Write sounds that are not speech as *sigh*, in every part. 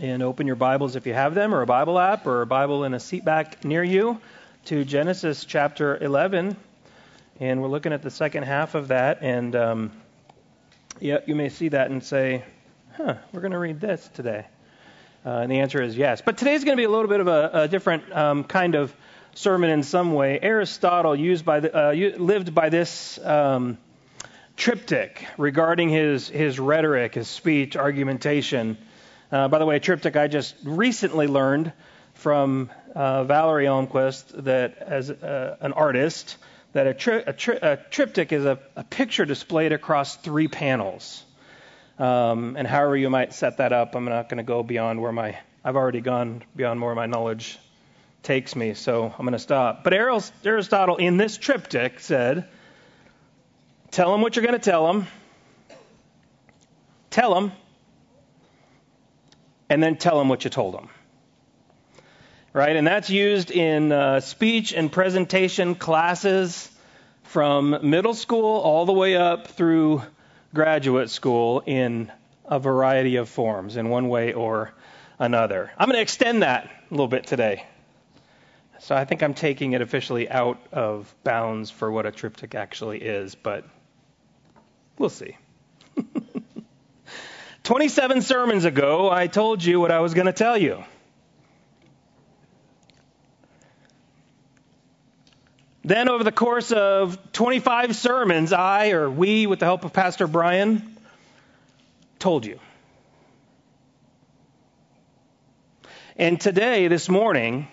And open your Bibles if you have them, or a Bible app, or a Bible in a seat back near you, to Genesis chapter 11. And we're looking at the second half of that. And um, yeah, you may see that and say, huh, we're going to read this today. Uh, and the answer is yes. But today's going to be a little bit of a, a different um, kind of sermon in some way. Aristotle used by the, uh, lived by this um, triptych regarding his, his rhetoric, his speech, argumentation. Uh, by the way, a triptych I just recently learned from uh, Valerie Elmquist that as uh, an artist, that a, tri- a, tri- a triptych is a, a, picture displayed across three panels. Um, and however you might set that up, I'm not going to go beyond where my I've already gone beyond where my knowledge takes me, so I'm going to stop. But Aristotle in this triptych said, Tell them what you're going to tell them. Tell them. And then tell them what you told them. Right? And that's used in uh, speech and presentation classes from middle school all the way up through graduate school in a variety of forms, in one way or another. I'm going to extend that a little bit today. So I think I'm taking it officially out of bounds for what a triptych actually is, but We'll see. *laughs* 27 sermons ago, I told you what I was going to tell you. Then, over the course of 25 sermons, I, or we, with the help of Pastor Brian, told you. And today, this morning,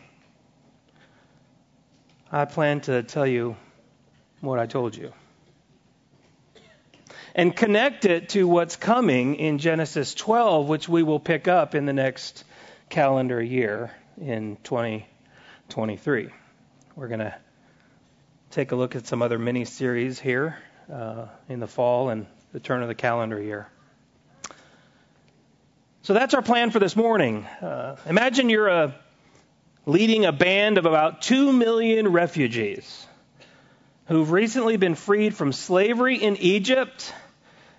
I plan to tell you what I told you and connect it to what's coming in Genesis 12, which we will pick up in the next calendar year in 2023. We're going to take a look at some other mini series here uh, in the fall and the turn of the calendar year. So that's our plan for this morning. Uh, imagine you're a, leading a band of about 2 million refugees who've recently been freed from slavery in Egypt.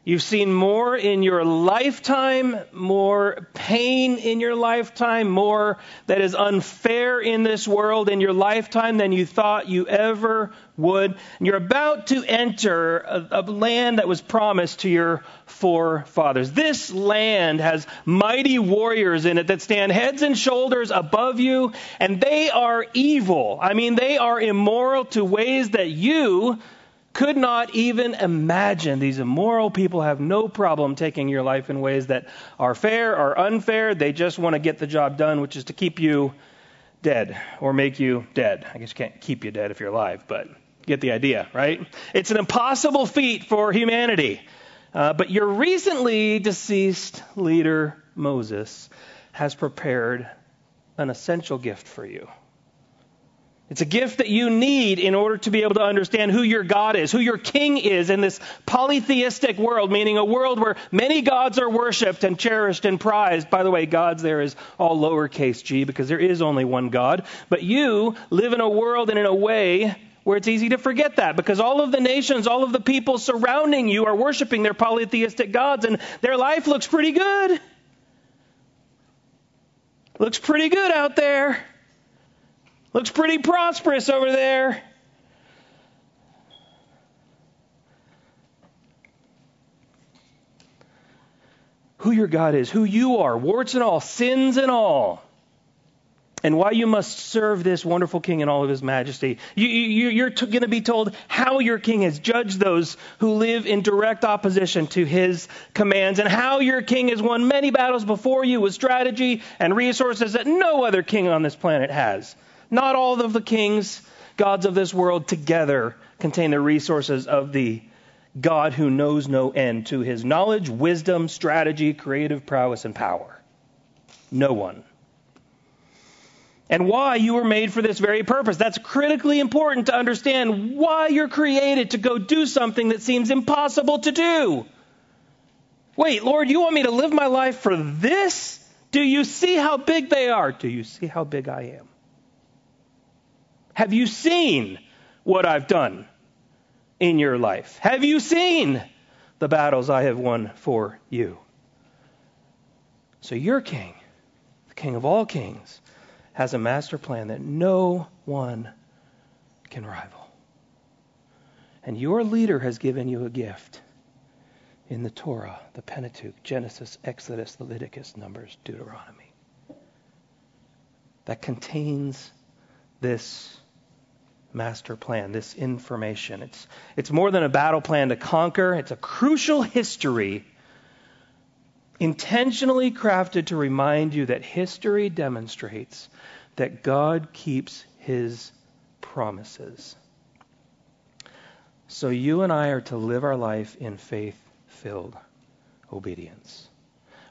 You've seen more in your lifetime, more pain in your lifetime, more that is unfair in this world in your lifetime than you thought you ever would. And you're about to enter a, a, land that was promised to your forefathers. This land has mighty warriors in it that stand heads and shoulders above you, and they are evil. I mean, they are immoral to ways that you could not even imagine. These immoral people have no problem taking your life in ways that are fair or unfair. They just want to get the job done, which is to keep you dead or make you dead. I guess you can't keep you dead if you're alive, but get the idea, right? It's an impossible feat for humanity. Uh, but your recently deceased leader, Moses, has prepared an essential gift for you. It's a gift that you need in order to be able to understand who your God is, who your king is in this polytheistic world, meaning a world where many gods are worshiped and cherished and prized. By the way, gods there is all lowercase g because there is only one God. But you live in a world and in a way where it's easy to forget that because all of the nations, all of the people surrounding you are worshiping their polytheistic gods and their life looks pretty good. Looks pretty good out there. Looks pretty prosperous over there. Who your God is, who you are, warts and all, sins and all and why you must serve this wonderful king in all of his majesty. You, you, you're t- going to be told how your king has judged those who live in direct opposition to his commands, and how your king has won many battles before you with strategy and resources that no other king on this planet has. Not all of the kings, gods of this world together contain the resources of the God who knows no end to his knowledge, wisdom, strategy, creative prowess, and power. No one and why you were made for this very purpose. That's critically important to understand why you're created to go do something that seems impossible to do. Wait, Lord, you want me to live my life for this? Do you see how big they are? Do you see how big I am? Have you seen what I've done in your life? Have you seen the battles I have won for you? So your king, the King of all kings, has a master plan that no one can rival. And your leader has given you a gift in the Torah, the Pentateuch, Genesis, Exodus, Leviticus, Numbers, Deuteronomy, that contains this master plan, this information. It's, it's more than a battle plan to conquer, it's a crucial history intentionally crafted to remind you that history demonstrates that God keeps his promises. So you and I are to live our life in faith filled obedience.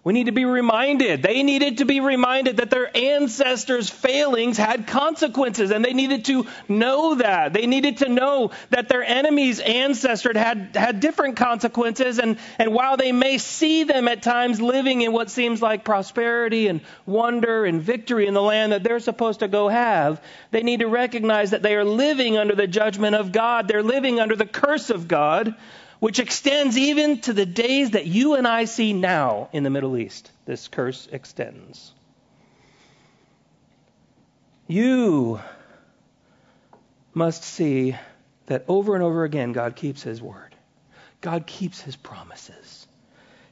We need to be reminded. They needed to be reminded that their ancestors' failings had consequences, and they needed to know that. They needed to know that their enemies' ancestors had, had different consequences, and, and while they may see them at times living in what seems like prosperity and wonder and victory in the land that they're supposed to go have, they need to recognize that they are living under the judgment of God. They're living under the curse of God which extends even to the days that you and I see now in the Middle East. This curse extends. You must see that over and over again, God keeps His word, God keeps His promises.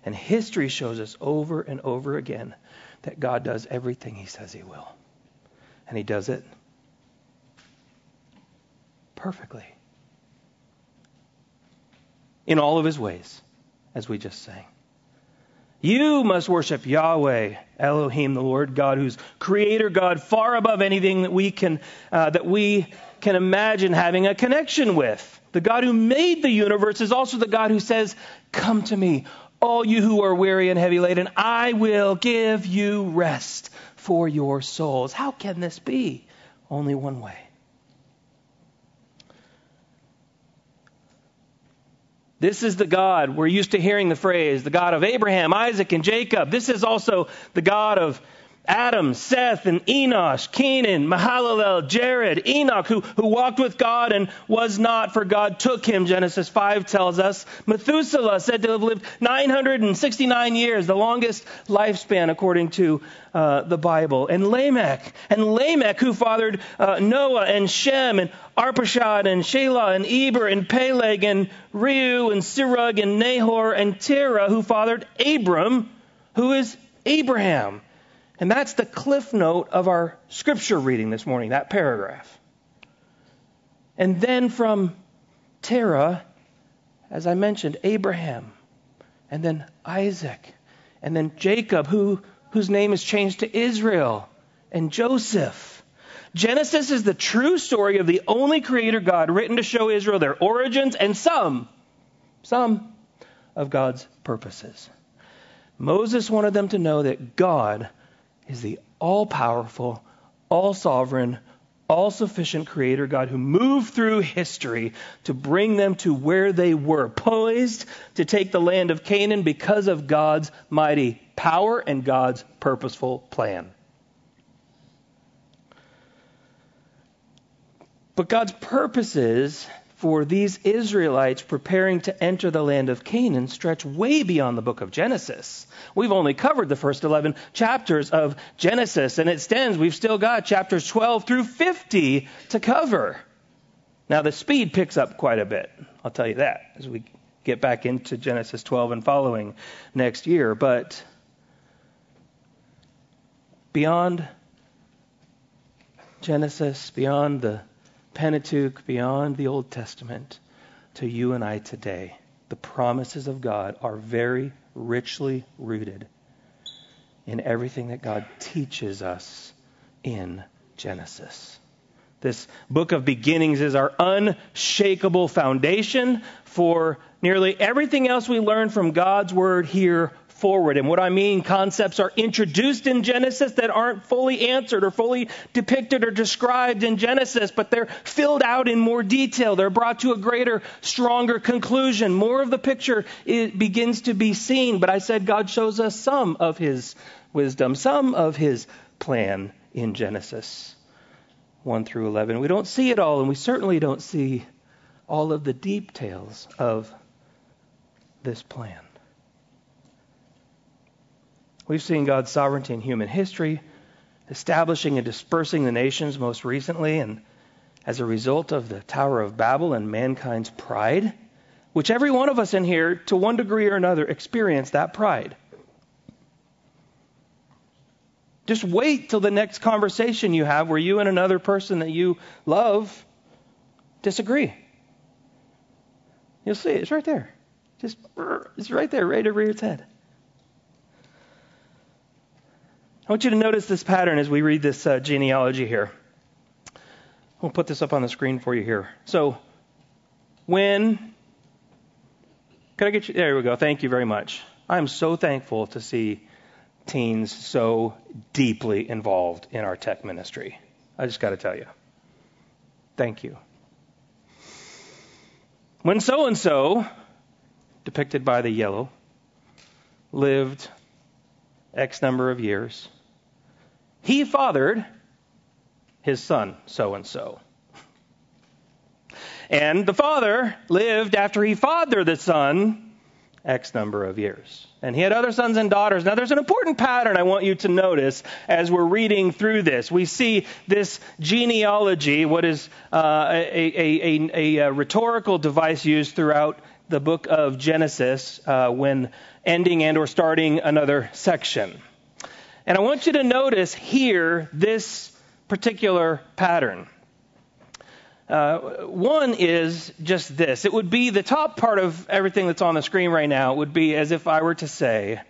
And history shows us over and over again that God does everything He says He will. And He does it perfectly in all of his ways, as we just sang. You must worship Yahweh, Elohim, the Lord God, who's creator God, far above anything that we can uh, that we can imagine having a connection with. The God who made the universe is also the God who says, "Come to me, all you who are weary and heavy laden, I will give you rest for your souls." How can this be? Only one way. This is the God, we're used to hearing the phrase, the God of Abraham, Isaac, and Jacob. This is also the God of Adam, Seth, and Enosh, Kenan, Mahalalel, Jared, Enoch, who, who walked with God and was not, for God took him, Genesis 5 tells us. Methuselah said to have lived 969 years, the longest lifespan according to uh, the Bible. And Lamech, and Lamech, who fathered uh, Noah and Shem and Arpachshad and Shelah and Eber and Peleg and Reu and Serug and Nahor and Terah, who fathered Abram, who is Abraham. And that's the cliff note of our scripture reading this morning, that paragraph. And then from Terah, as I mentioned, Abraham, and then Isaac, and then Jacob, who, whose name is changed to Israel, and Joseph. Genesis is the true story of the only creator God written to show Israel their origins and some, some of God's purposes. Moses wanted them to know that God is the all powerful, all sovereign, all sufficient creator God who moved through history to bring them to where they were, poised to take the land of Canaan because of God's mighty power and God's purposeful plan. But God's purposes for these Israelites preparing to enter the land of Canaan stretch way beyond the book of Genesis. We've only covered the first 11 chapters of Genesis, and it stands, we've still got chapters 12 through 50 to cover. Now, the speed picks up quite a bit, I'll tell you that, as we get back into Genesis 12 and following next year. But beyond Genesis, beyond the Pentateuch, beyond the Old Testament, to you and I today, the promises of God are very richly rooted in everything that God teaches us in Genesis. This book of beginnings is our unshakable foundation for nearly everything else we learn from God's word here forward. And what I mean, concepts are introduced in Genesis that aren't fully answered or fully depicted or described in Genesis, but they're filled out in more detail. They're brought to a greater, stronger conclusion. More of the picture begins to be seen. But I said God shows us some of his wisdom, some of his plan in Genesis 1 through 11. We don't see it all, and we certainly don't see all of the details of this plan. We've seen God's sovereignty in human history. establishing and dispersing the nations most recently, and as a result of the Tower of Babel and mankind's pride, which every one of us in here, to one degree or another, experience that pride. Just wait till the next conversation you have where you and another person that you love disagree. You'll see it. It's right there. Just, it's right there, right over your head. I want you to notice this pattern as we read this uh, genealogy here. We'll put this up on the screen for you here. So, when. Can I get you? There we go. Thank you very much. I'm so thankful to see teens so deeply involved in our tech ministry. I just got to tell you. Thank you. When so and so, depicted by the yellow, lived X number of years, he fathered his son, so and so. And the father lived after he fathered the son X number of years. And he had other sons and daughters. Now, there's an important pattern I want you to notice as we're reading through this. We see this genealogy, what is uh, a, a, a, a, rhetorical device used throughout the book of Genesis uh, when ending and or starting another section. And I want you to notice here this particular pattern. Uh, one is just this. It would be the top part of everything that's on the screen right now. It would be as if I were to say,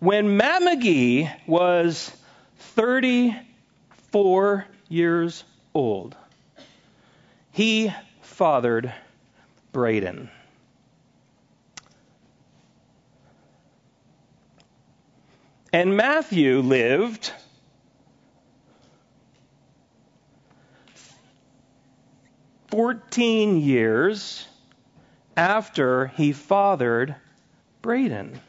when Matt Magee was 34 years old, he fathered Braden. And Matthew lived 14 years after he fathered Braden.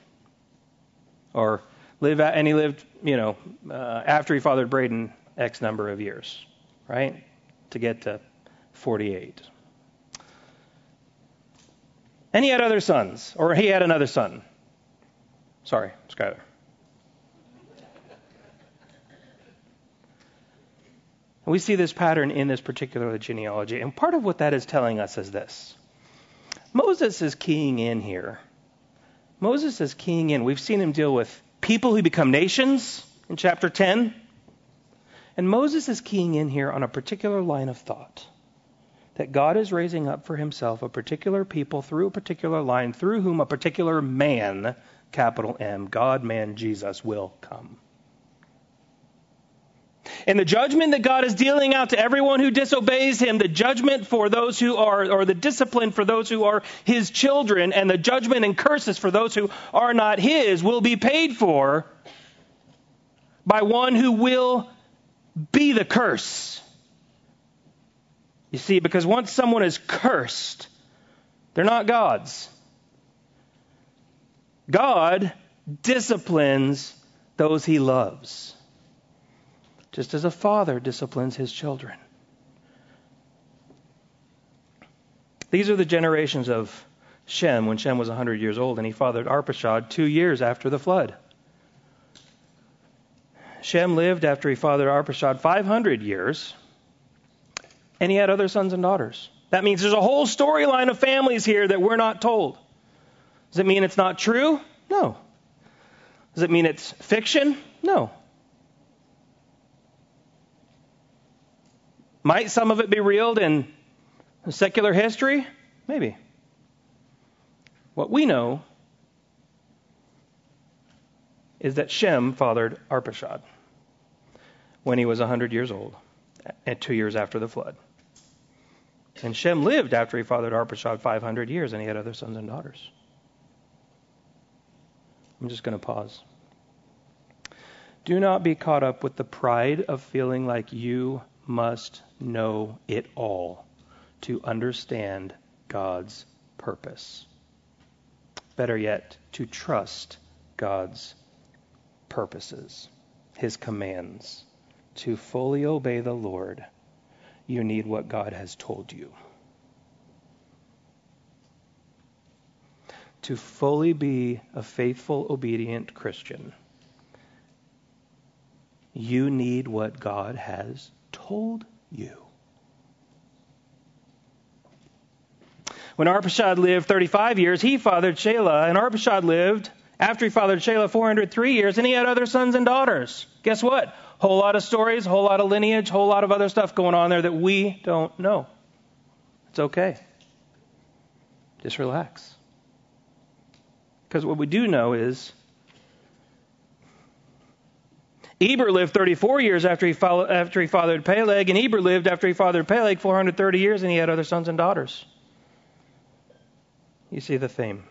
Or live at, and he lived, you know, uh, after he fathered Braden X number of years, right? To get to 48. And he had other sons, or he had another son. Sorry, Skyler. And we see this pattern in this particular genealogy. And part of what that is telling us is this Moses is keying in here. Moses is keying in. We've seen him deal with people who become nations in chapter 10. And Moses is keying in here on a particular line of thought that God is raising up for himself a particular people through a particular line through whom a particular man, capital M, God, man, Jesus, will come. And the judgment that God is dealing out to everyone who disobeys him, the judgment for those who are, or the discipline for those who are his children, and the judgment and curses for those who are not his, will be paid for by one who will be the curse. You see, because once someone is cursed, they're not God's. God disciplines those he loves just as a father disciplines his children. These are the generations of Shem when Shem was 100 years old and he fathered Arpachshad two years after the flood. Shem lived after he fathered Arpachshad 500 years and he had other sons and daughters. That means there's a whole storyline of families here that we're not told. Does it mean it's not true? No. Does it mean it's fiction? No. Might some of it be real in secular history? Maybe. What we know is that Shem fathered Arpachshad when he was 100 years old, and two years after the flood. And Shem lived after he fathered Arpachshad 500 years, and he had other sons and daughters. I'm just going to pause. Do not be caught up with the pride of feeling like you must know it all to understand God's purpose. Better yet, to trust God's purposes, His commands. To fully obey the Lord, you need what God has told you. To fully be a faithful, obedient Christian, You need what God has told you. When Arpachshad lived 35 years, he fathered Shelah, and Arpachshad lived after he fathered Shelah 403 years, and he had other sons and daughters. Guess what? Whole lot of stories, whole lot of lineage, whole lot of other stuff going on there that we don't know. It's okay. Just relax. Because what we do know is Eber lived 34 years after he, followed, after he fathered Peleg, and Eber lived after he fathered Peleg 430 years, and he had other sons and daughters. You see the theme.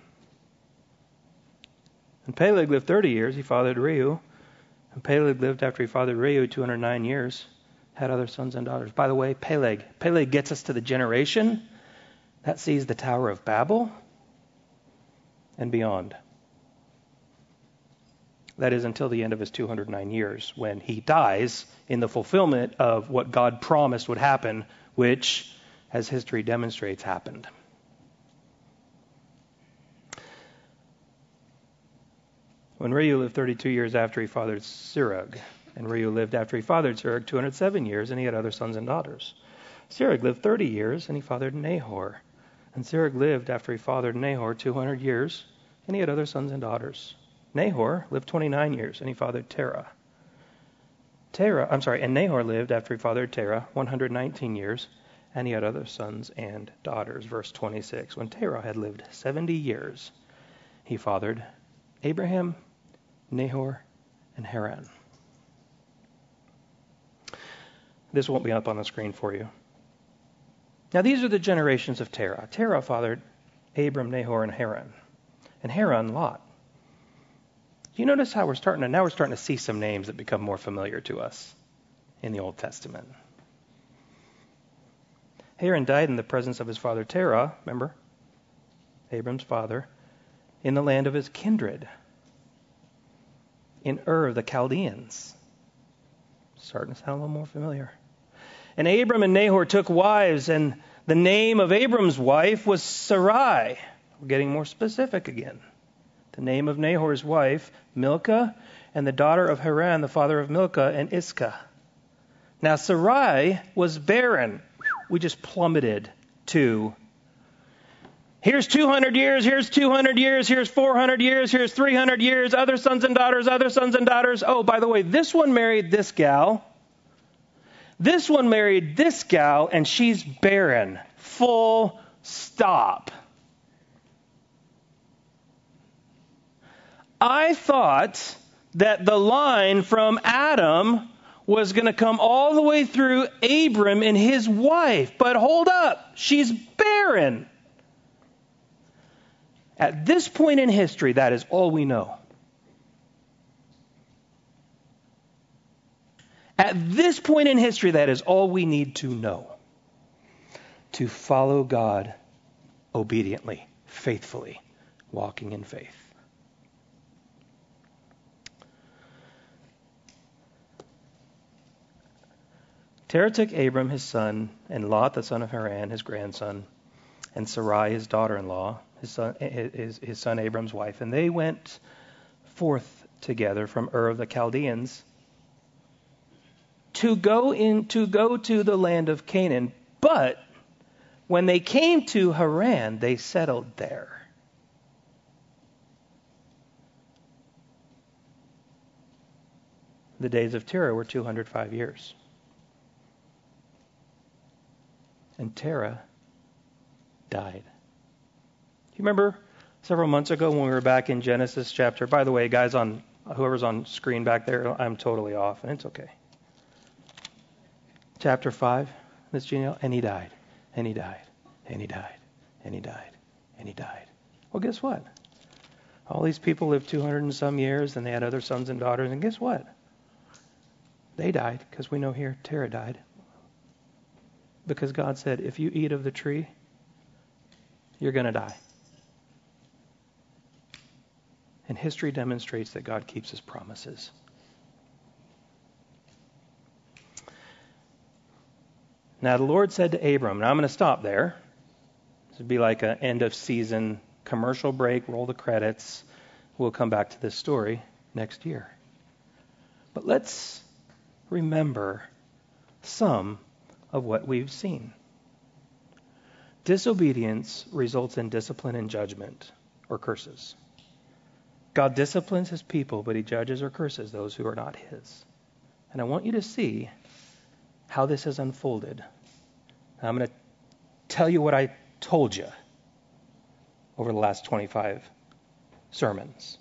And Peleg lived 30 years. He fathered Reu. And Peleg lived after he fathered Reu 209 years, had other sons and daughters. By the way, Peleg. Peleg gets us to the generation that sees the Tower of Babel and beyond. That is until the end of his 209 years, when he dies in the fulfillment of what God promised would happen, which, as history demonstrates, happened. When Reu lived 32 years after he fathered Serug, and Reu lived after he fathered Serug 207 years, and he had other sons and daughters. Serug lived 30 years, and he fathered Nahor. And Serug lived after he fathered Nahor 200 years, and he had other sons and daughters. Nahor lived 29 years, and he fathered Terah. Terah, I'm sorry, and Nahor lived after he fathered Terah 119 years, and he had other sons and daughters. Verse 26. When Terah had lived 70 years, he fathered Abraham, Nahor, and Haran. This won't be up on the screen for you. Now, these are the generations of Terah. Terah fathered Abram, Nahor, and Haran. And Haran, Lot. Do you notice how we're starting to now we're starting to see some names that become more familiar to us in the Old Testament? Haran died in the presence of his father Terah, remember? Abram's father, in the land of his kindred, in Ur, of the Chaldeans. Starting to sound a little more familiar. And Abram and Nahor took wives, and the name of Abram's wife was Sarai. We're getting more specific again the name of Nahor's wife, Milcah, and the daughter of Haran, the father of Milcah, and Iscah. Now, Sarai was barren. We just plummeted to here's 200 years, here's 200 years, here's 400 years, here's 300 years, other sons and daughters, other sons and daughters. Oh, by the way, this one married this gal. This one married this gal, and she's barren. Full stop. I thought that the line from Adam was going to come all the way through Abram and his wife. But hold up, she's barren. At this point in history, that is all we know. At this point in history, that is all we need to know to follow God obediently, faithfully, walking in faith. Terah took Abram his son, and Lot the son of Haran his grandson, and Sarai his daughter-in-law, his son, his, his son Abram's wife, and they went forth together from Ur of the Chaldeans to go in to go to the land of Canaan. But when they came to Haran, they settled there. The days of Terah were 205 years. And Terah died. You remember several months ago when we were back in Genesis chapter? By the way, guys, on whoever's on screen back there, I'm totally off, and it's okay. Chapter five, this genealogy, and he died, and he died, and he died, and he died, and he died. Well, guess what? All these people lived 200 and some years, and they had other sons and daughters, and guess what? They died because we know here Terah died because God said, if you eat of the tree, you're going to die. And history demonstrates that God keeps his promises. Now, the Lord said to Abram, now I'm going to stop there. This would be like an end of season commercial break, roll the credits. We'll come back to this story next year. But let's remember some of what we've seen. Disobedience results in discipline and judgment or curses. God disciplines his people, but he judges or curses those who are not his. And I want you to see how this has unfolded. I'm going to tell you what I told you over the last 25 sermons.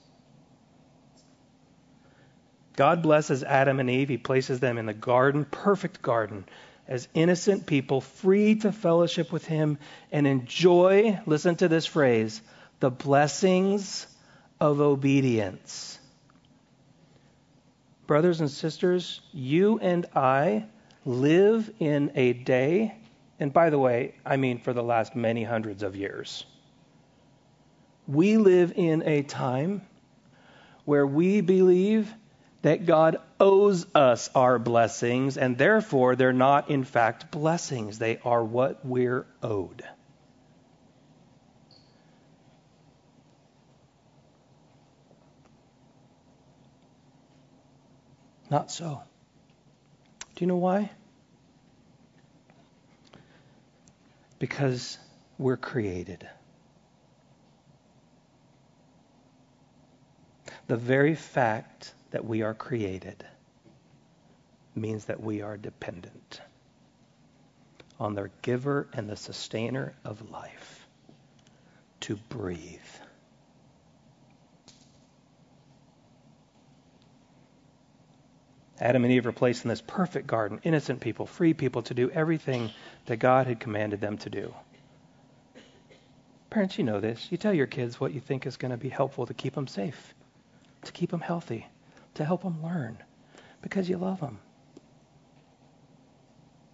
God blesses Adam and Eve. He places them in the garden, perfect garden, as innocent people, free to fellowship with Him and enjoy, listen to this phrase, the blessings of obedience. Brothers and sisters, you and I live in a day, and by the way, I mean for the last many hundreds of years. We live in a time where we believe that God owes us our blessings, and therefore they're not, in fact, blessings. They are what we're owed. Not so. Do you know why? Because we're created. The very fact that we are created means that we are dependent on the giver and the sustainer of life to breathe. Adam and Eve were placed in this perfect garden, innocent people, free people to do everything that God had commanded them to do. Parents, you know this. You tell your kids what you think is going to be helpful to keep them safe, to keep them healthy, to help them learn because you love them.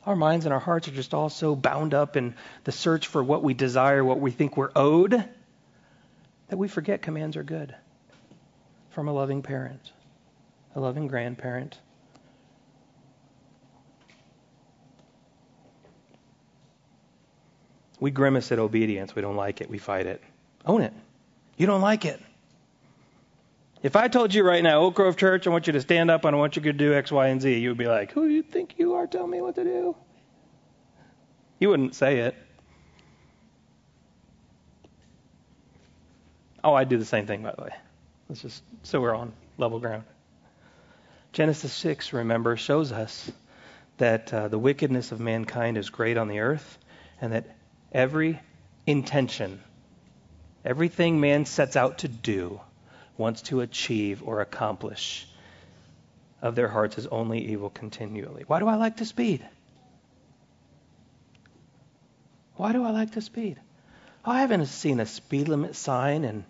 Our minds and our hearts are just all so bound up in the search for what we desire, what we think we're owed, that we forget commands are good from a loving parent, a loving grandparent. We grimace at obedience. We don't like it. We fight it. Own it. You don't like it. If I told you right now, Oak Grove Church, I want you to stand up and I want you to do X, Y, and Z, you would be like, Who do you think you are? Tell me what to do. You wouldn't say it. Oh, I'd do the same thing, by the way. Let's just so we're on level ground. Genesis 6, remember, shows us that uh, the wickedness of mankind is great on the earth and that every intention, everything man sets out to do, wants to achieve or accomplish of their hearts is only evil continually. Why do I like to speed? Why do I like to speed? Oh, I haven't seen a speed limit sign in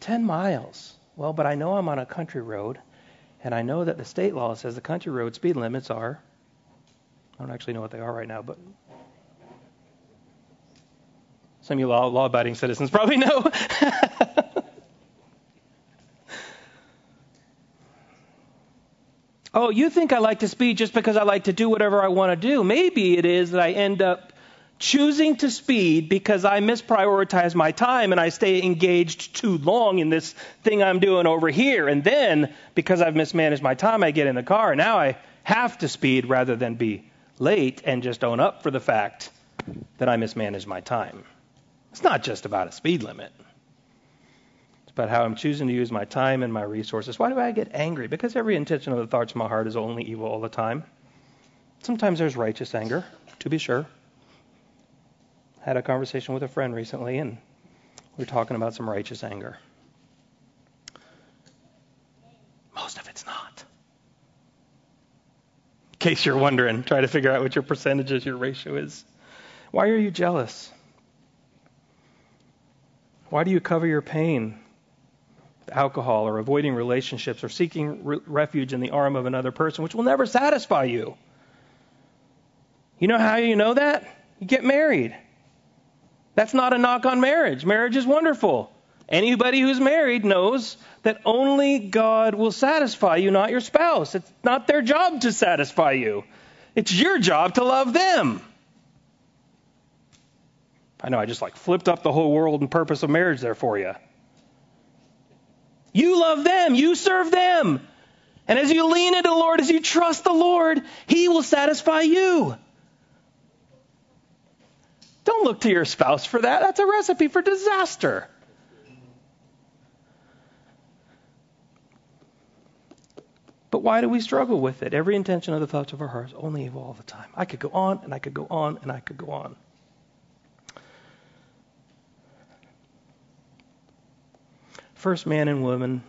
10 miles. Well, but I know I'm on a country road, and I know that the state law says the country road speed limits are, I don't actually know what they are right now, but some of you law abiding citizens probably know. *laughs* oh, you think I like to speed just because I like to do whatever I want to do. Maybe it is that I end up choosing to speed because I misprioritize my time and I stay engaged too long in this thing I'm doing over here. And then, because I've mismanaged my time, I get in the car. And now I have to speed rather than be late and just own up for the fact that I mismanaged my time. It's not just about a speed limit about how I'm choosing to use my time and my resources. Why do I get angry? Because every intention of the thoughts of my heart is only evil all the time. Sometimes there's righteous anger, to be sure. Had a conversation with a friend recently, and we were talking about some righteous anger. Most of it's not. In case you're wondering, try to figure out what your percentages, your ratio is. Why are you jealous? Why do you cover your pain? Alcohol or avoiding relationships or seeking re- refuge in the arm of another person, which will never satisfy you. You know how you know that? You get married. That's not a knock on marriage. Marriage is wonderful. Anybody who's married knows that only God will satisfy you, not your spouse. It's not their job to satisfy you, it's your job to love them. I know I just like flipped up the whole world and purpose of marriage there for you. You love them. You serve them. And as you lean into the Lord, as you trust the Lord, He will satisfy you. Don't look to your spouse for that. That's a recipe for disaster. But why do we struggle with it? Every intention of the thoughts of our hearts only evil all the time. I could go on and I could go on and I could go on. First man and woman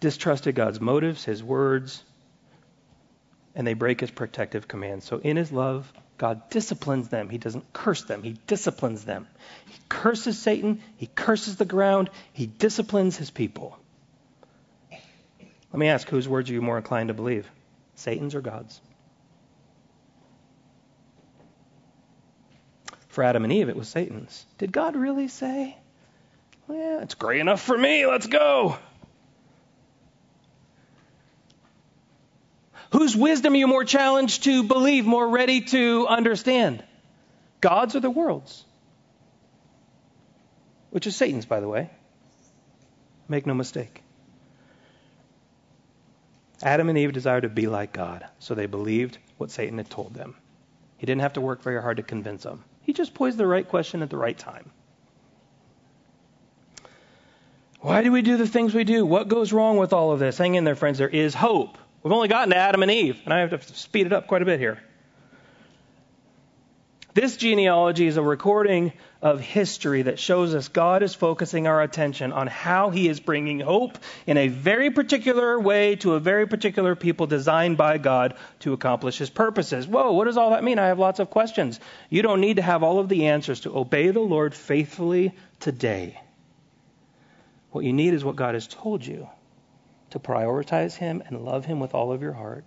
distrusted God's motives, his words, and they break his protective commands. So in his love, God disciplines them. He doesn't curse them, he disciplines them. He curses Satan, he curses the ground, he disciplines his people. Let me ask whose words are you more inclined to believe? Satan's or God's? For Adam and Eve, it was Satan's. Did God really say, well, yeah, it's gray enough for me, let's go? Whose wisdom are you more challenged to believe, more ready to understand? God's or the world's? Which is Satan's, by the way. Make no mistake. Adam and Eve desired to be like God, so they believed what Satan had told them. He didn't have to work very hard to convince them. He just posed the right question at the right time. Why do we do the things we do? What goes wrong with all of this? Hang in there, friends. There is hope. We've only gotten to Adam and Eve, and I have to speed it up quite a bit here. This genealogy is a recording of history that shows us God is focusing our attention on how He is bringing hope in a very particular way to a very particular people designed by God to accomplish His purposes. Whoa, what does all that mean? I have lots of questions. You don't need to have all of the answers to obey the Lord faithfully today. What you need is what God has told you to prioritize Him and love Him with all of your heart,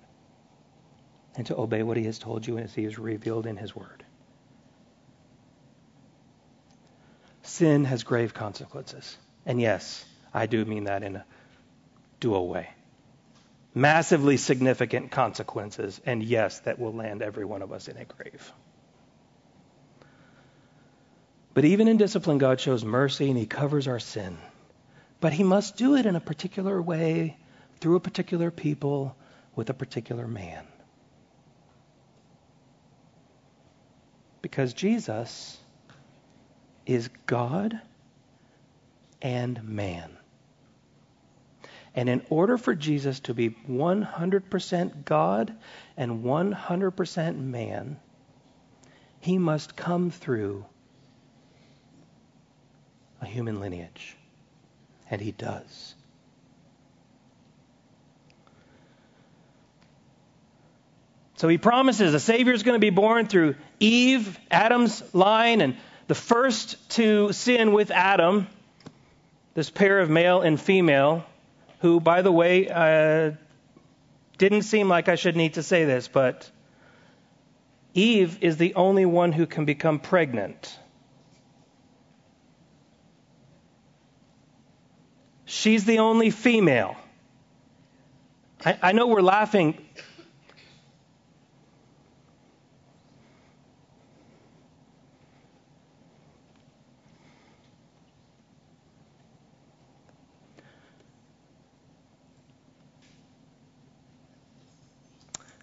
and to obey what He has told you as He is revealed in His Word. Sin has grave consequences. And yes, I do mean that in a dual way. Massively significant consequences, and yes, that will land every one of us in a grave. But even in discipline, God shows mercy and He covers our sin. But he must do it in a particular way, through a particular people, with a particular man. Because Jesus is God and man. And in order for Jesus to be 100% God and 100% man, he must come through a human lineage. And he does. So he promises a Savior is going to be born through Eve, Adam's line, and the first to sin with Adam, this pair of male and female, who, by the way, uh, didn't seem like I should need to say this, but Eve is the only one who can become pregnant. She's the only female. I, I know we're laughing.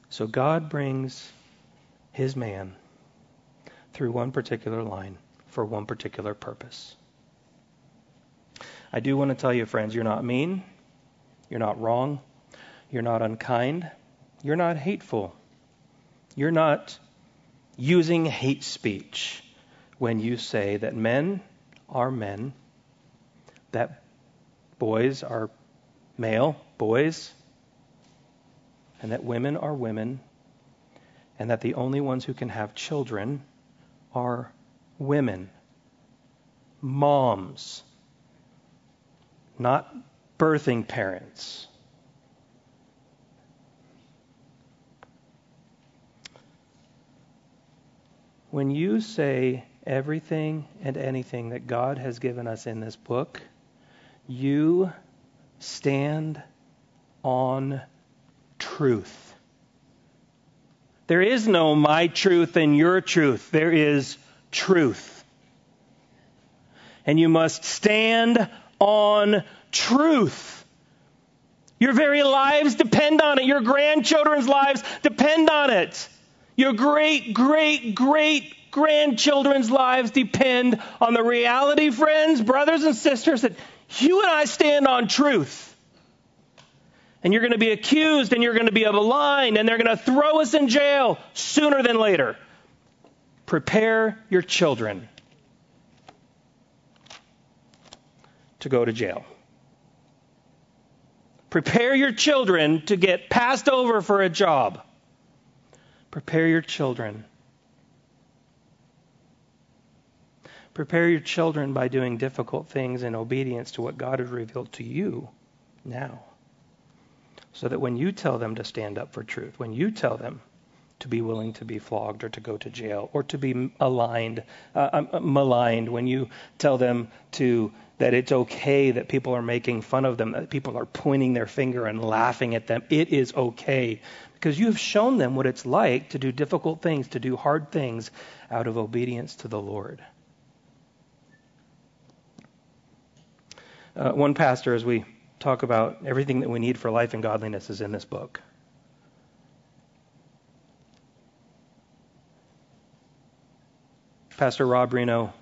So God brings his man through one particular line for one particular purpose. I do want to tell you, friends, you're not mean. You're not wrong. You're not unkind. You're not hateful. You're not using hate speech when you say that men are men, that boys are male boys, and that women are women, and that the only ones who can have children are women, moms, not birthing parents. When you say everything and anything that God has given us in this book, you stand on truth. There is no my truth and your truth. There is truth. And you must stand on truth. Your very lives depend on it. Your grandchildren's lives depend on it. Your great, great, great grandchildren's lives depend on the reality, friends, brothers, and sisters, that you and I stand on truth. And you're going to be accused and you're going to be maligned and they're going to throw us in jail sooner than later. Prepare your children to go to jail. Prepare your children to get passed over for a job. Prepare your children. Prepare your children by doing difficult things in obedience to what God has revealed to you now. So that when you tell them to stand up for truth, when you tell them to be willing to be flogged or to go to jail or to be aligned, uh, uh, maligned, when you tell them to that it's okay that people are making fun of them, that people are pointing their finger and laughing at them. It is okay because you have shown them what it's like to do difficult things, to do hard things out of obedience to the Lord. Uh, one pastor, as we talk about everything that we need for life and godliness, is in this book. Pastor Rob Rienow,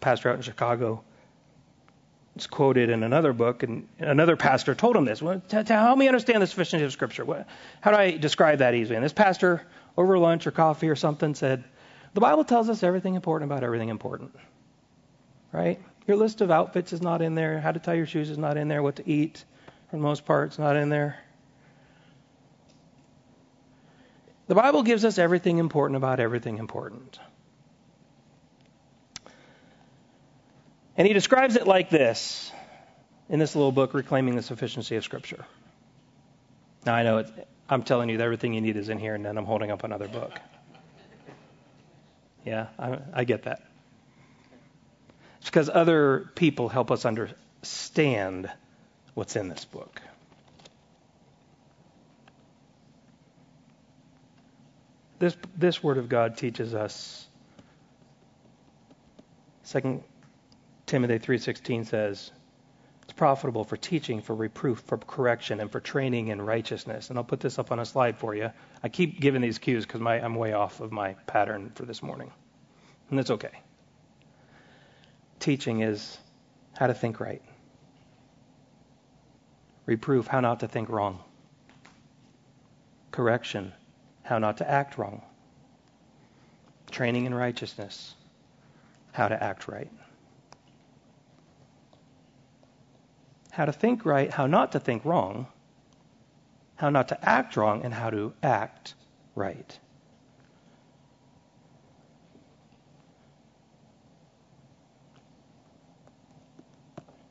pastor out in Chicago, it's quoted in another book, and another pastor told him this. Well, to, help me understand the sufficiency of Scripture, what, how do I describe that easily? And this pastor, over lunch or coffee or something, said, The Bible tells us everything important about everything important. Right? Your list of outfits is not in there. How to tie your shoes is not in there. What to eat, for the most part, is not in there. The Bible gives us everything important about everything important. And he describes it like this in this little book, Reclaiming the Sufficiency of Scripture. Now, I know it's, I'm telling you that everything you need is in here, and then I'm holding up another book. Yeah, I, I get that. It's because other people help us understand what's in this book. This, this Word of God teaches us. Second Timothy 3:16 says, it's profitable for teaching, for reproof, for correction, and for training in righteousness. And I'll put this up on a slide for you. I keep giving these cues because I'm way off of my pattern for this morning. And that's okay. Teaching is how to think right. Reproof, how not to think wrong. Correction, how not to act wrong. Training in righteousness, how to act right. How to think right, how not to think wrong, how not to act wrong, and how to act right.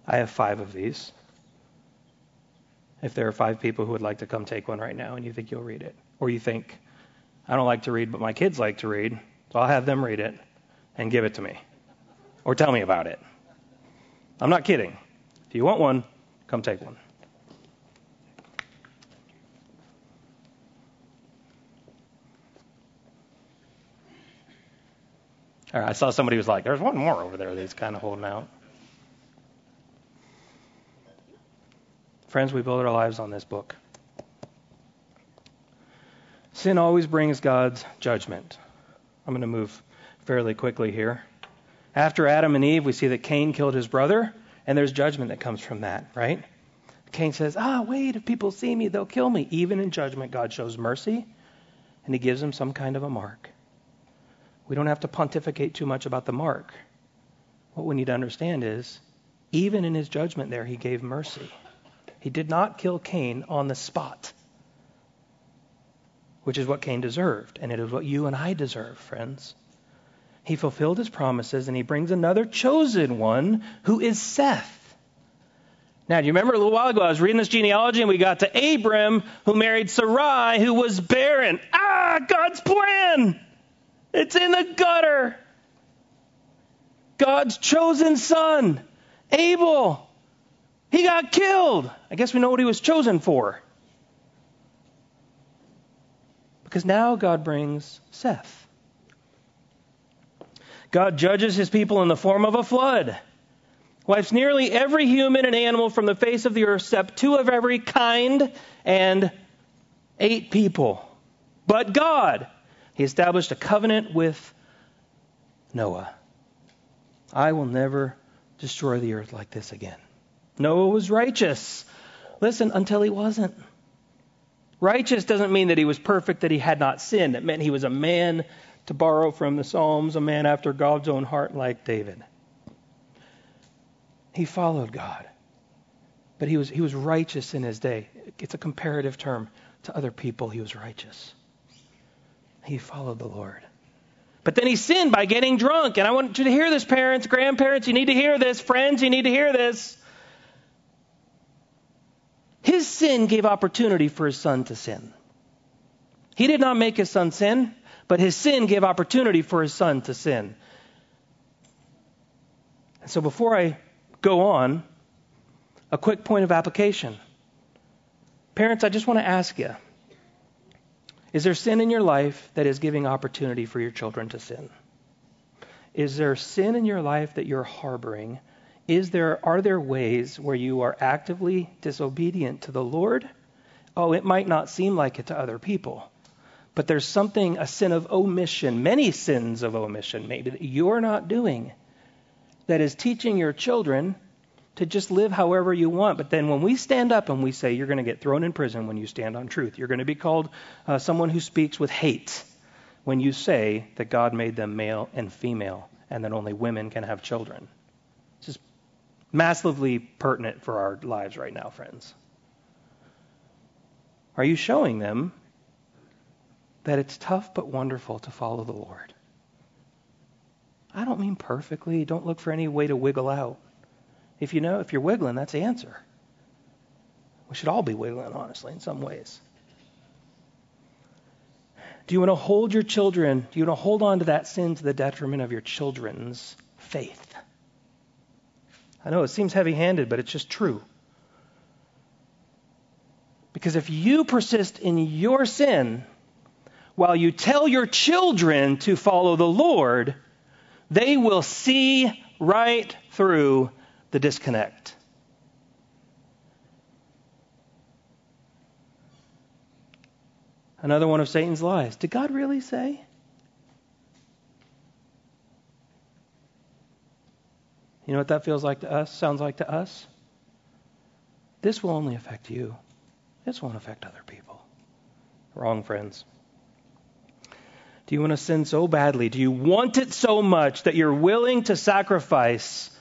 I have five of these. If there are five people who would like to come take one right now and you think you'll read it, or you think, I don't like to read, but my kids like to read, so I'll have them read it and give it to me, or tell me about it. I'm not kidding. If you want one, come take one. All right, I saw somebody was like, there's one more over there that's kind of holding out. Friends, we build our lives on this book. Sin always brings God's judgment. I'm going to move fairly quickly here. After Adam and Eve, we see that Cain killed his brother. And there's judgment that comes from that, right? Cain says, Ah, wait, if people see me, they'll kill me. Even in judgment, God shows mercy and he gives him some kind of a mark. We don't have to pontificate too much about the mark. What we need to understand is, even in his judgment there, he gave mercy. He did not kill Cain on the spot, which is what Cain deserved, and it is what you and I deserve, friends. He fulfilled his promises and he brings another chosen one who is Seth. Now, do you remember a little while ago I was reading this genealogy and we got to Abram who married Sarai who was barren. Ah, God's plan! It's in the gutter. God's chosen son, Abel, he got killed. I guess we know what he was chosen for. Because now God brings Seth. God judges his people in the form of a flood. wipes nearly every human and animal from the face of the earth, except two of every kind and eight people. But God, He established a covenant with Noah. I will never destroy the earth like this again. Noah was righteous. Listen, until he wasn't. Righteous doesn't mean that he was perfect, that he had not sinned. It meant he was a man, to borrow from the Psalms, a man after God's own heart like David. He followed God. But he was, he was righteous in his day. It's a comparative term. To other people, he was righteous. He followed the Lord. But then he sinned by getting drunk. And I want you to hear this, parents, grandparents. You need to hear this. Friends, you need to hear this. His sin gave opportunity for his son to sin. He did not make his son sin, but his sin gave opportunity for his son to sin. And so before I go on, a quick point of application. Parents, I just want to ask you is there sin in your life that is giving opportunity for your children to sin? Is there sin in your life that you're harboring? Is there are there ways where you are actively disobedient to the Lord? Oh, it might not seem like it to other people. But there's something, a sin of omission, many sins of omission maybe that you're not doing that is teaching your children to just live however you want. But then when we stand up and we say, you're going to get thrown in prison when you stand on truth, you're going to be called uh, someone who speaks with hate when you say that God made them male and female and that only women can have children. It's just massively pertinent for our lives right now, friends. Are you showing them that it's tough but wonderful to follow the Lord? I don't mean perfectly. Don't look for any way to wiggle out. If you know, if you're wiggling, that's the answer. We should all be wiggling, honestly, in some ways. Do you want to hold your children? Do you want to hold on to that sin to the detriment of your children's faith? I know it seems heavy handed, but it's just true. Because if you persist in your sin while you tell your children to follow the Lord, they will see right through the disconnect. Another one of Satan's lies. Did God really say? You know what that feels like to us, sounds like to us? This will only affect you. This won't affect other people. Wrong, friends. Do you want to sin so badly? Do you want it so much that you're willing to sacrifice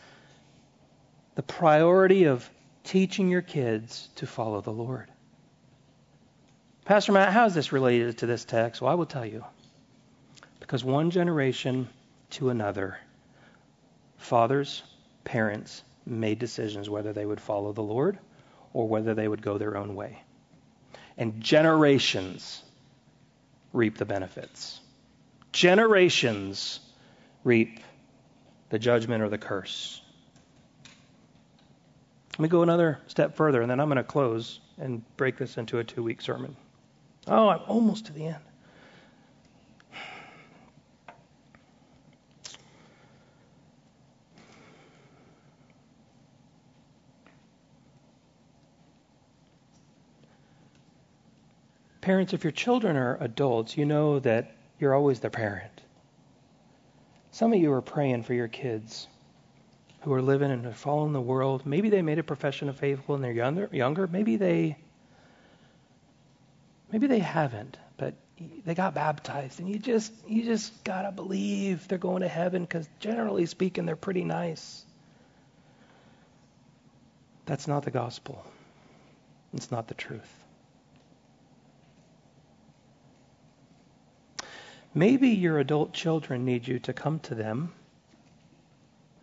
the priority of teaching your kids to follow the Lord. Pastor Matt, how is this related to this text? Well, I will tell you. Because one generation to another, fathers, parents made decisions whether they would follow the Lord or whether they would go their own way. And generations reap the benefits. Generations reap the judgment or the curse. Let me go another step further, and then I'm going to close and break this into a two week sermon. Oh, I'm almost to the end. Parents, if your children are adults, you know that you're always the parent. Some of you are praying for your kids who are living and are following the world. Maybe they made a profession of faith when they're younger. Younger. Maybe they. Maybe they haven't, but they got baptized, and you just you just gotta believe they're going to heaven because generally speaking, they're pretty nice. That's not the gospel. It's not the truth. Maybe your adult children need you to come to them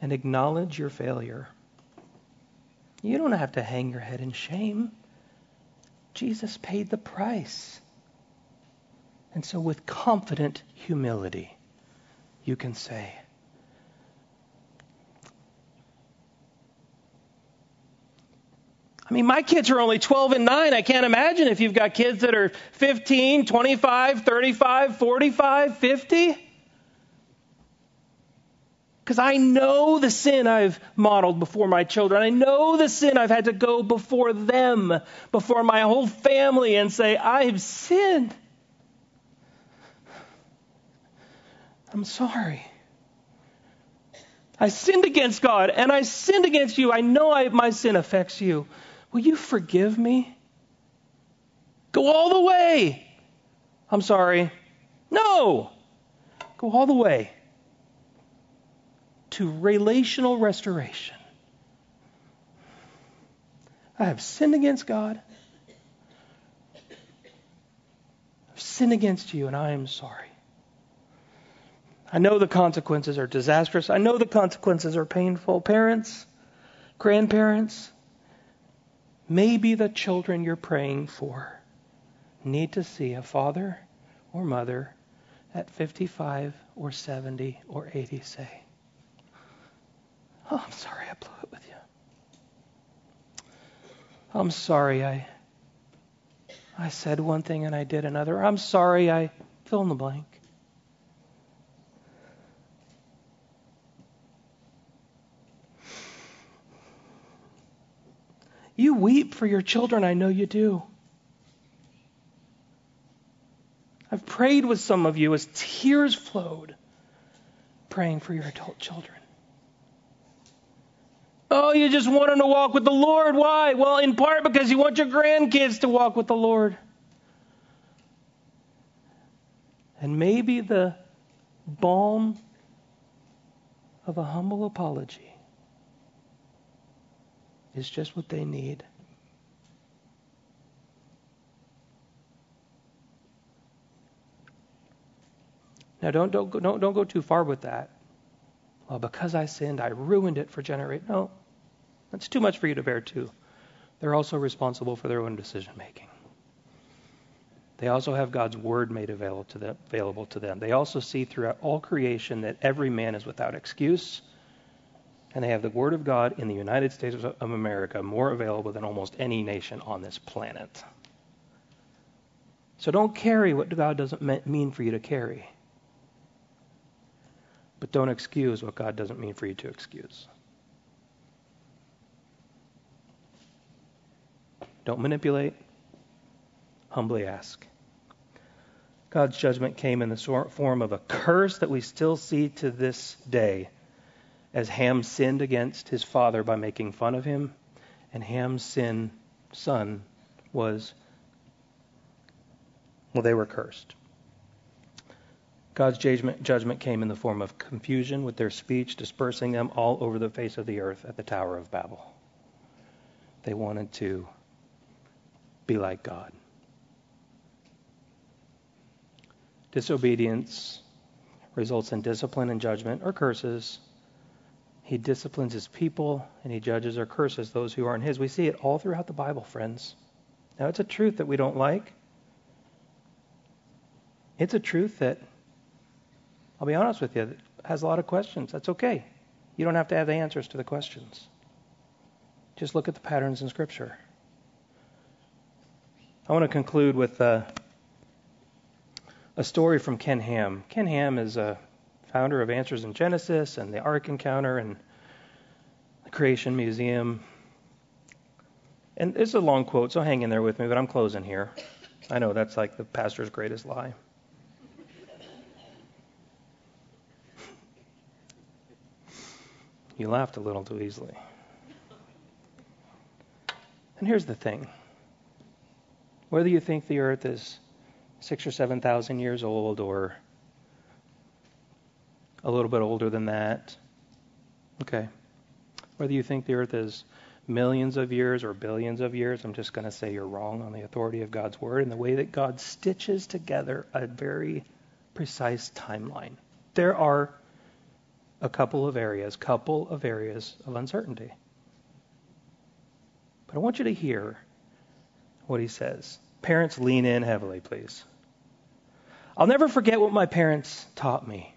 and acknowledge your failure. You don't have to hang your head in shame. Jesus paid the price. And so, with confident humility, you can say, I mean, my kids are only 12 and 9. I can't imagine if you've got kids that are 15, 25, 35, 45, 50. Because I know the sin I've modeled before my children. I know the sin I've had to go before them, before my whole family, and say, I've sinned. I'm sorry. I sinned against God and I sinned against you. I know I, my sin affects you. Will you forgive me? Go all the way. I'm sorry. No. Go all the way to relational restoration. I have sinned against God. I've sinned against you, and I am sorry. I know the consequences are disastrous. I know the consequences are painful. Parents, grandparents, maybe the children you're praying for need to see a father or mother at 55 or 70 or 80 say, Oh, I'm sorry I blew it with you. I'm sorry I I said one thing and I did another. I'm sorry I fill in the blank. You weep for your children, I know you do. I've prayed with some of you as tears flowed, praying for your adult children. Oh, you just want them to walk with the Lord. Why? Well, in part because you want your grandkids to walk with the Lord. And maybe the balm of a humble apology is just what they need. Now, don't, don't, don't, don't go too far with that. Well, because I sinned, I ruined it for generations. No, that's too much for you to bear, too. They're also responsible for their own decision making. They also have God's word made available to, them, available to them. They also see throughout all creation that every man is without excuse. And they have the word of God in the United States of America more available than almost any nation on this planet. So don't carry what God doesn't mean for you to carry. But don't excuse what God doesn't mean for you to excuse. Don't manipulate. Humbly ask. God's judgment came in the form of a curse that we still see to this day, as Ham sinned against his father by making fun of him, and Ham's sin son was, well, they were cursed. God's judgment, judgment came in the form of confusion with their speech, dispersing them all over the face of the earth at the Tower of Babel. They wanted to be like God. Disobedience results in discipline and judgment or curses. He disciplines his people and he judges or curses those who aren't his. We see it all throughout the Bible, friends. Now, it's a truth that we don't like. It's a truth that I'll be honest with you, has a lot of questions. That's okay. You don't have to have the answers to the questions. Just look at the patterns in Scripture. I want to conclude with uh, a story from Ken Ham. Ken Ham is a founder of Answers in Genesis and the Ark Encounter and the Creation Museum. And it's a long quote, so hang in there with me, but I'm closing here. I know that's like the pastor's greatest lie. You laughed a little too easily. And here's the thing whether you think the earth is six or seven thousand years old or a little bit older than that, okay. Whether you think the earth is millions of years or billions of years, I'm just going to say you're wrong on the authority of God's word and the way that God stitches together a very precise timeline. There are a couple of areas, couple of areas of uncertainty. But I want you to hear what he says. Parents, lean in heavily, please. I'll never forget what my parents taught me.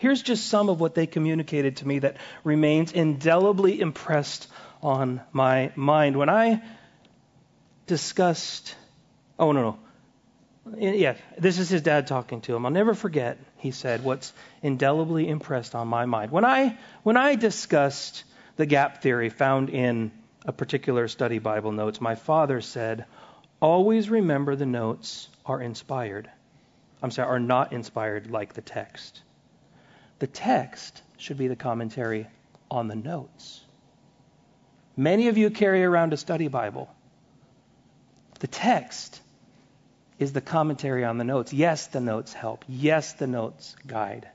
Here's just some of what they communicated to me that remains indelibly impressed on my mind. When I discussed, oh, no, no. yeah, this is his dad talking to him. I'll never forget, he said, what's indelibly impressed on my mind. When I when I discussed the gap theory found in a particular study Bible notes, my father said, "Always remember the notes are inspired. I'm sorry, are not inspired like the text. The text should be the commentary on the notes. Many of you carry around a study Bible. The text is the commentary on the notes. Yes, the notes help. Yes, the notes guide.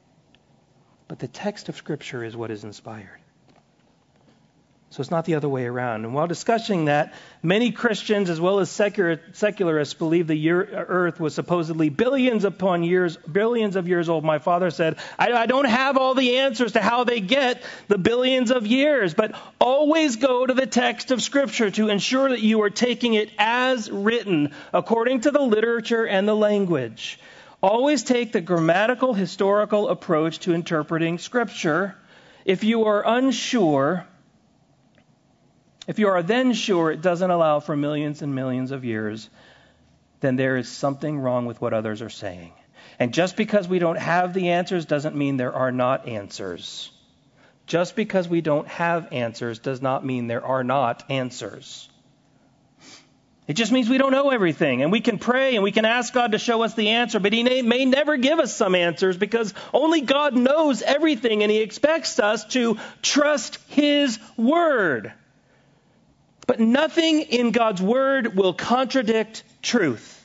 But the text of Scripture is what is inspired. So it's not the other way around. And while discussing that, many Christians as well as secular, secularists believe the year, earth was supposedly billions upon years, billions of years old. My father said, I, I don't have all the answers to how they get the billions of years, but always go to the text of Scripture to ensure that you are taking it as written, according to the literature and the language. Always take the grammatical, historical approach to interpreting Scripture. If you are unsure, if you are then sure it doesn't allow for millions and millions of years, then there is something wrong with what others are saying. And just because we don't have the answers doesn't mean there are not answers. Just because we don't have answers does not mean there are not answers. It just means we don't know everything, and we can pray and we can ask God to show us the answer, but He may never give us some answers because only God knows everything, and He expects us to trust His Word. But nothing in God's word will contradict truth.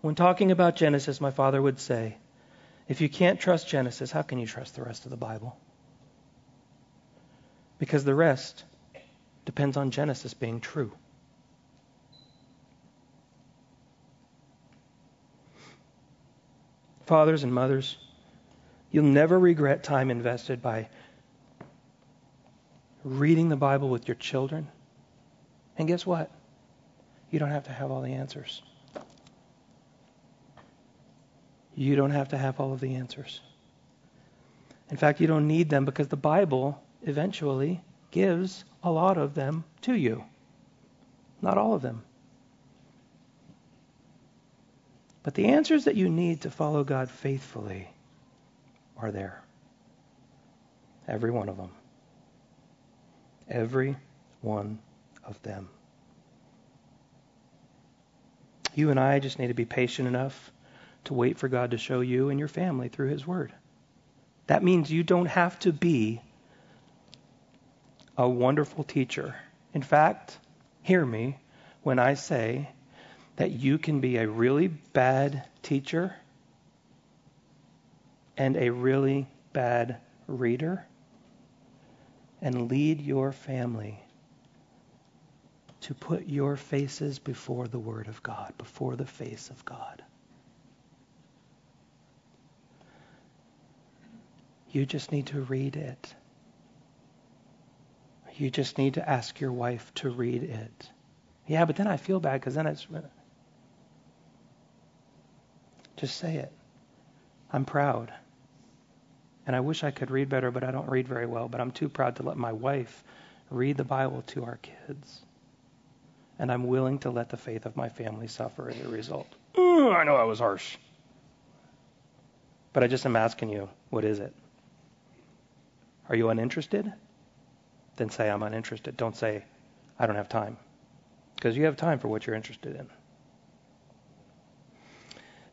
When talking about Genesis, my father would say, if you can't trust Genesis, how can you trust the rest of the Bible? Because the rest depends on Genesis being true. Fathers and mothers, you'll never regret time invested by reading the Bible with your children. And guess what? You don't have to have all the answers. You don't have to have all of the answers. In fact, you don't need them because the Bible eventually gives a lot of them to you. Not all of them. But the answers that you need to follow God faithfully are there. Every one of them. Every one of them. You and I just need to be patient enough to wait for God to show you and your family through His Word. That means you don't have to be a wonderful teacher. In fact, hear me when I say that you can be a really bad teacher and a really bad reader and lead your family to put your faces before the Word of God, before the face of God. You just need to read it. You just need to ask your wife to read it. Yeah, but then I feel bad because then it's. Just say it. I'm proud. And I wish I could read better, but I don't read very well. But I'm too proud to let my wife read the Bible to our kids. And I'm willing to let the faith of my family suffer as a result. Ooh, I know I was harsh. But I just am asking you, what is it? Are you uninterested? Then say, I'm uninterested. Don't say, I don't have time. Because you have time for what you're interested in.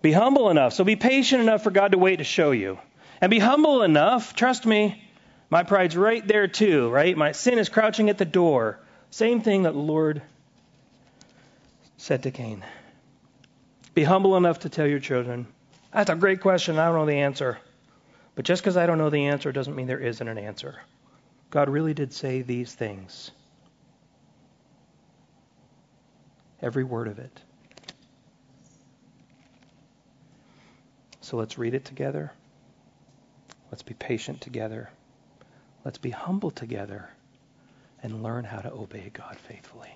Be humble enough. So be patient enough for God to wait to show you. And be humble enough, trust me, my pride's right there too, right? My sin is crouching at the door. Same thing that the Lord said to Cain. Be humble enough to tell your children, that's a great question. I don't know the answer. But just because I don't know the answer doesn't mean there isn't an answer. God really did say these things. Every word of it. So let's read it together. Let's be patient together. Let's be humble together and learn how to obey God faithfully.